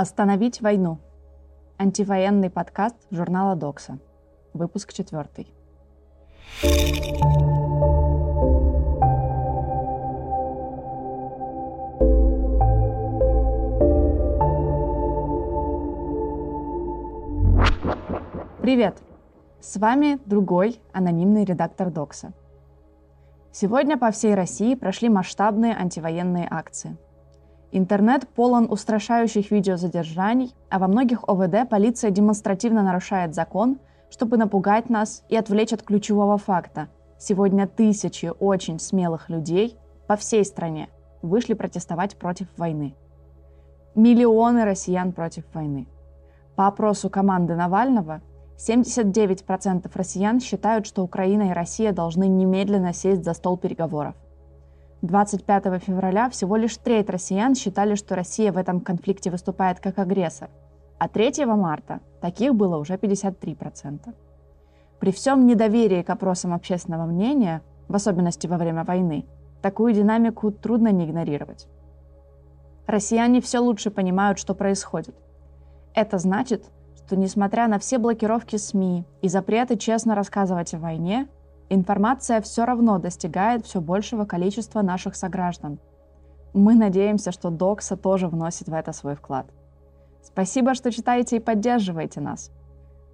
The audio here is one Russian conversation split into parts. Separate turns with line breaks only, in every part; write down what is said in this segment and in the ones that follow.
Остановить войну. Антивоенный подкаст журнала Докса. Выпуск четвертый. Привет! С вами другой анонимный редактор Докса. Сегодня по всей России прошли масштабные антивоенные акции – Интернет полон устрашающих видеозадержаний, а во многих ОВД полиция демонстративно нарушает закон, чтобы напугать нас и отвлечь от ключевого факта. Сегодня тысячи очень смелых людей по всей стране вышли протестовать против войны. Миллионы россиян против войны. По опросу команды Навального, 79% россиян считают, что Украина и Россия должны немедленно сесть за стол переговоров. 25 февраля всего лишь треть россиян считали, что Россия в этом конфликте выступает как агрессор, а 3 марта таких было уже 53%. При всем недоверии к опросам общественного мнения, в особенности во время войны, такую динамику трудно не игнорировать. Россияне все лучше понимают, что происходит. Это значит, что несмотря на все блокировки СМИ и запреты честно рассказывать о войне, информация все равно достигает все большего количества наших сограждан. Мы надеемся, что Докса тоже вносит в это свой вклад. Спасибо, что читаете и поддерживаете нас.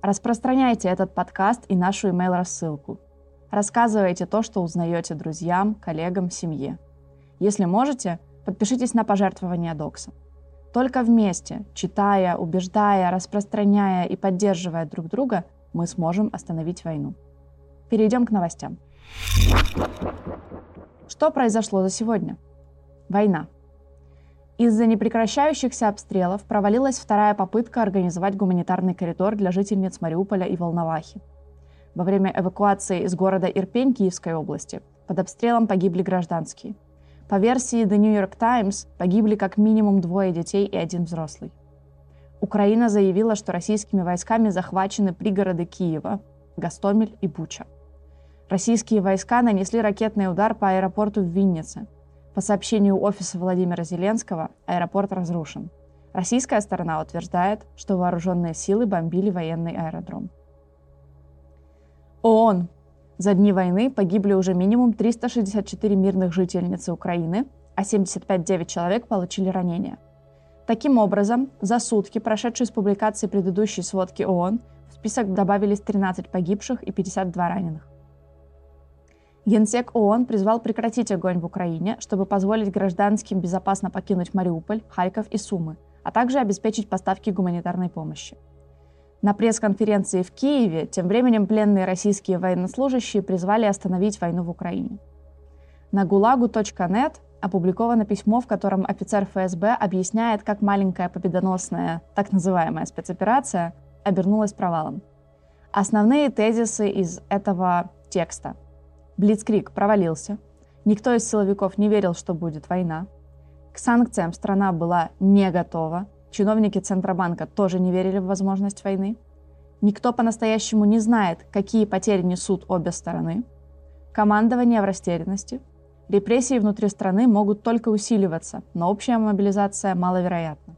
Распространяйте этот подкаст и нашу email-рассылку. Рассказывайте то, что узнаете друзьям, коллегам, семье. Если можете, подпишитесь на пожертвования Докса. Только вместе, читая, убеждая, распространяя и поддерживая друг друга, мы сможем остановить войну. Перейдем к новостям. Что произошло за сегодня? Война. Из-за непрекращающихся обстрелов провалилась вторая попытка организовать гуманитарный коридор для жительниц Мариуполя и Волновахи. Во время эвакуации из города Ирпень Киевской области под обстрелом погибли гражданские. По версии The New York Times погибли как минимум двое детей и один взрослый. Украина заявила, что российскими войсками захвачены пригороды Киева, Гастомель и Буча. Российские войска нанесли ракетный удар по аэропорту в Виннице. По сообщению офиса Владимира Зеленского, аэропорт разрушен. Российская сторона утверждает, что вооруженные силы бомбили военный аэродром. ООН. За дни войны погибли уже минимум 364 мирных жительницы Украины, а 75-9 человек получили ранения. Таким образом, за сутки, прошедшие с публикации предыдущей сводки ООН, в список добавились 13 погибших и 52 раненых. Генсек ООН призвал прекратить огонь в Украине, чтобы позволить гражданским безопасно покинуть Мариуполь, Харьков и Сумы, а также обеспечить поставки гуманитарной помощи. На пресс-конференции в Киеве тем временем пленные российские военнослужащие призвали остановить войну в Украине. На gulagu.net опубликовано письмо, в котором офицер ФСБ объясняет, как маленькая победоносная, так называемая спецоперация, обернулась провалом. Основные тезисы из этого текста – Блицкрик провалился. Никто из силовиков не верил, что будет война. К санкциям страна была не готова. Чиновники Центробанка тоже не верили в возможность войны. Никто по-настоящему не знает, какие потери несут обе стороны. Командование в растерянности. Репрессии внутри страны могут только усиливаться, но общая мобилизация маловероятна.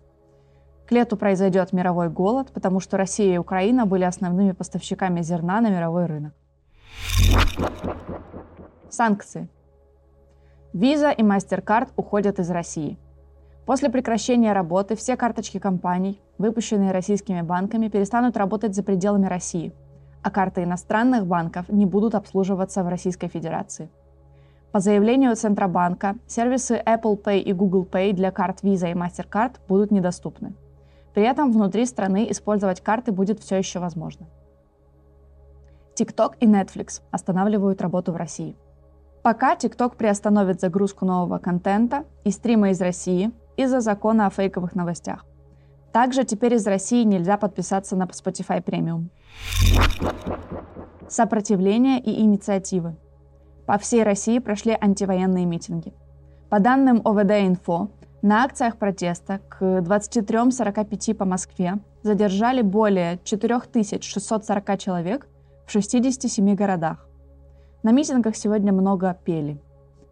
К лету произойдет мировой голод, потому что Россия и Украина были основными поставщиками зерна на мировой рынок. Санкции. Visa и MasterCard уходят из России. После прекращения работы все карточки компаний, выпущенные российскими банками, перестанут работать за пределами России, а карты иностранных банков не будут обслуживаться в Российской Федерации. По заявлению Центробанка, сервисы Apple Pay и Google Pay для карт Visa и MasterCard будут недоступны. При этом внутри страны использовать карты будет все еще возможно. TikTok и Netflix останавливают работу в России. Пока TikTok приостановит загрузку нового контента и стримы из России из-за закона о фейковых новостях. Также теперь из России нельзя подписаться на Spotify Premium. Сопротивление и инициативы. По всей России прошли антивоенные митинги. По данным ОВД-Инфо, на акциях протеста к 23.45 по Москве задержали более 4640 человек в 67 городах. На митингах сегодня много пели.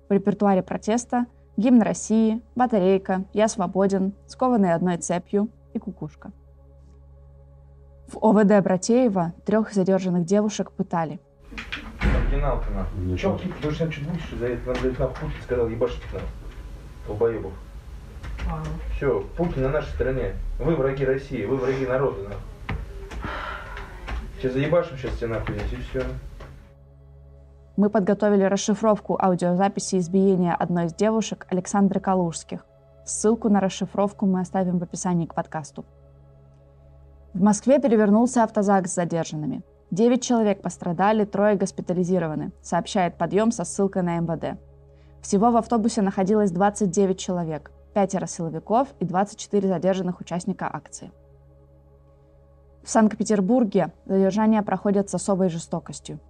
В репертуаре протеста гимн России, батарейка, я свободен, скованный одной цепью, и кукушка. В ОВД Братеева трех задержанных девушек пытали.
Оригинал-то нахуй. Че, Кит, ты что чуть будешь за это? Нам дать нахуй Путин сказал, ебашить нахуй. Долбоебов. Все, Путин на нашей стороне. Вы враги России, вы враги народа, нахуй. Сейчас заебашим сейчас тебя нахуй и все.
Мы подготовили расшифровку аудиозаписи избиения одной из девушек Александры Калужских. Ссылку на расшифровку мы оставим в описании к подкасту. В Москве перевернулся автозак с задержанными. Девять человек пострадали, трое госпитализированы, сообщает подъем со ссылкой на МВД. Всего в автобусе находилось 29 человек, пятеро силовиков и 24 задержанных участника акции. В Санкт-Петербурге задержания проходят с особой жестокостью.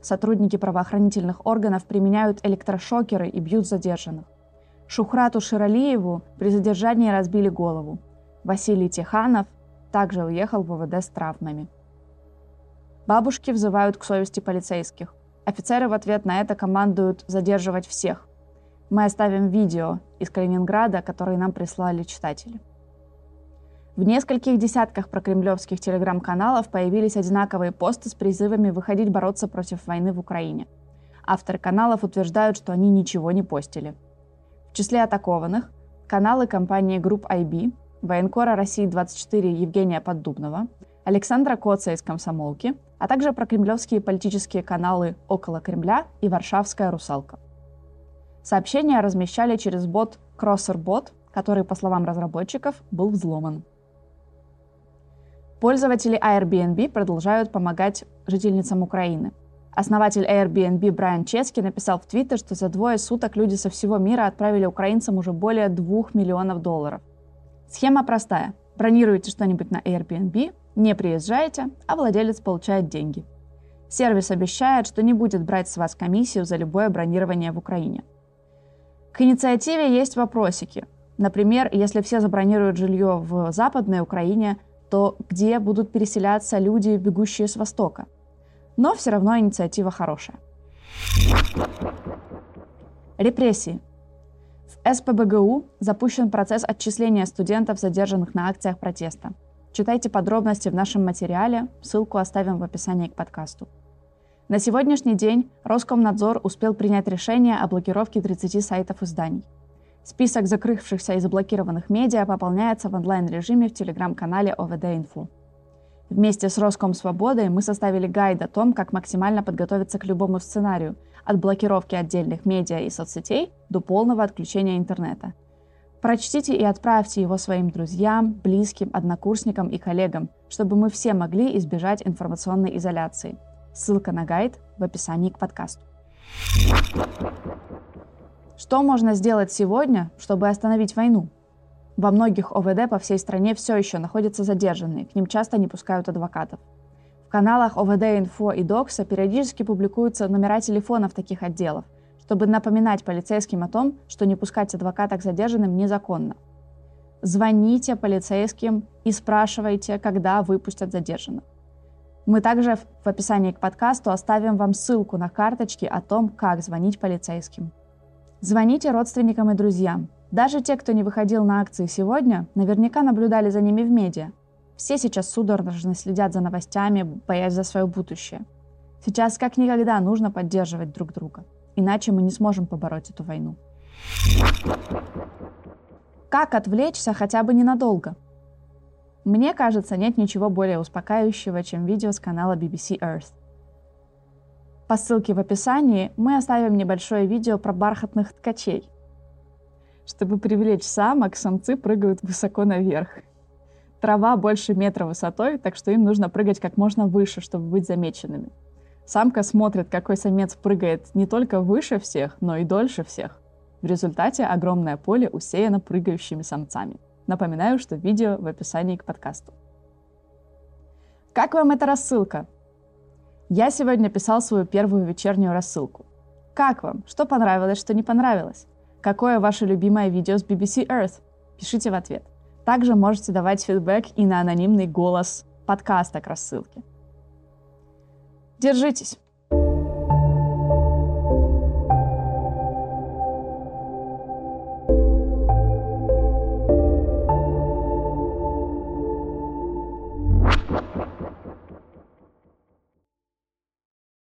Сотрудники правоохранительных органов применяют электрошокеры и бьют задержанных. Шухрату Ширалиеву при задержании разбили голову. Василий Тиханов также уехал в ВВД с травмами. Бабушки взывают к совести полицейских. Офицеры в ответ на это командуют задерживать всех. Мы оставим видео из Калининграда, которые нам прислали читатели. В нескольких десятках прокремлевских телеграм-каналов появились одинаковые посты с призывами выходить бороться против войны в Украине. Авторы каналов утверждают, что они ничего не постили. В числе атакованных каналы компании Group IB, военкора России-24 Евгения Поддубного, Александра Коца из «Комсомолки», а также прокремлевские политические каналы «Около Кремля» и «Варшавская русалка». Сообщения размещали через бот CrosserBot, который, по словам разработчиков, был взломан. Пользователи Airbnb продолжают помогать жительницам Украины. Основатель Airbnb Брайан Чески написал в Твиттер, что за двое суток люди со всего мира отправили украинцам уже более 2 миллионов долларов. Схема простая. Бронируете что-нибудь на Airbnb, не приезжаете, а владелец получает деньги. Сервис обещает, что не будет брать с вас комиссию за любое бронирование в Украине. К инициативе есть вопросики. Например, если все забронируют жилье в Западной Украине, то где будут переселяться люди, бегущие с Востока? Но все равно инициатива хорошая. Репрессии. В СПБГУ запущен процесс отчисления студентов, задержанных на акциях протеста. Читайте подробности в нашем материале, ссылку оставим в описании к подкасту. На сегодняшний день Роскомнадзор успел принять решение о блокировке 30 сайтов изданий. Список закрывшихся и заблокированных медиа пополняется в онлайн-режиме в телеграм-канале ОВД-Инфо. Вместе с Роскомсвободой мы составили гайд о том, как максимально подготовиться к любому сценарию, от блокировки отдельных медиа и соцсетей до полного отключения интернета. Прочтите и отправьте его своим друзьям, близким, однокурсникам и коллегам, чтобы мы все могли избежать информационной изоляции. Ссылка на гайд в описании к подкасту. Что можно сделать сегодня, чтобы остановить войну? Во многих ОВД по всей стране все еще находятся задержанные, к ним часто не пускают адвокатов. В каналах ОВД Инфо и Докса периодически публикуются номера телефонов таких отделов, чтобы напоминать полицейским о том, что не пускать адвоката к задержанным незаконно. Звоните полицейским и спрашивайте, когда выпустят задержанных. Мы также в описании к подкасту оставим вам ссылку на карточки о том, как звонить полицейским. Звоните родственникам и друзьям. Даже те, кто не выходил на акции сегодня, наверняка наблюдали за ними в медиа. Все сейчас судорожно следят за новостями, боясь за свое будущее. Сейчас как никогда нужно поддерживать друг друга. Иначе мы не сможем побороть эту войну. Как отвлечься хотя бы ненадолго? Мне кажется, нет ничего более успокаивающего, чем видео с канала BBC Earth – по ссылке в описании мы оставим небольшое видео про бархатных ткачей. Чтобы привлечь самок, самцы прыгают высоко наверх. Трава больше метра высотой, так что им нужно прыгать как можно выше, чтобы быть замеченными. Самка смотрит, какой самец прыгает не только выше всех, но и дольше всех. В результате огромное поле усеяно прыгающими самцами. Напоминаю, что видео в описании к подкасту. Как вам эта рассылка? Я сегодня писал свою первую вечернюю рассылку. Как вам? Что понравилось, что не понравилось? Какое ваше любимое видео с BBC Earth? Пишите в ответ. Также можете давать фидбэк и на анонимный голос подкаста к рассылке. Держитесь!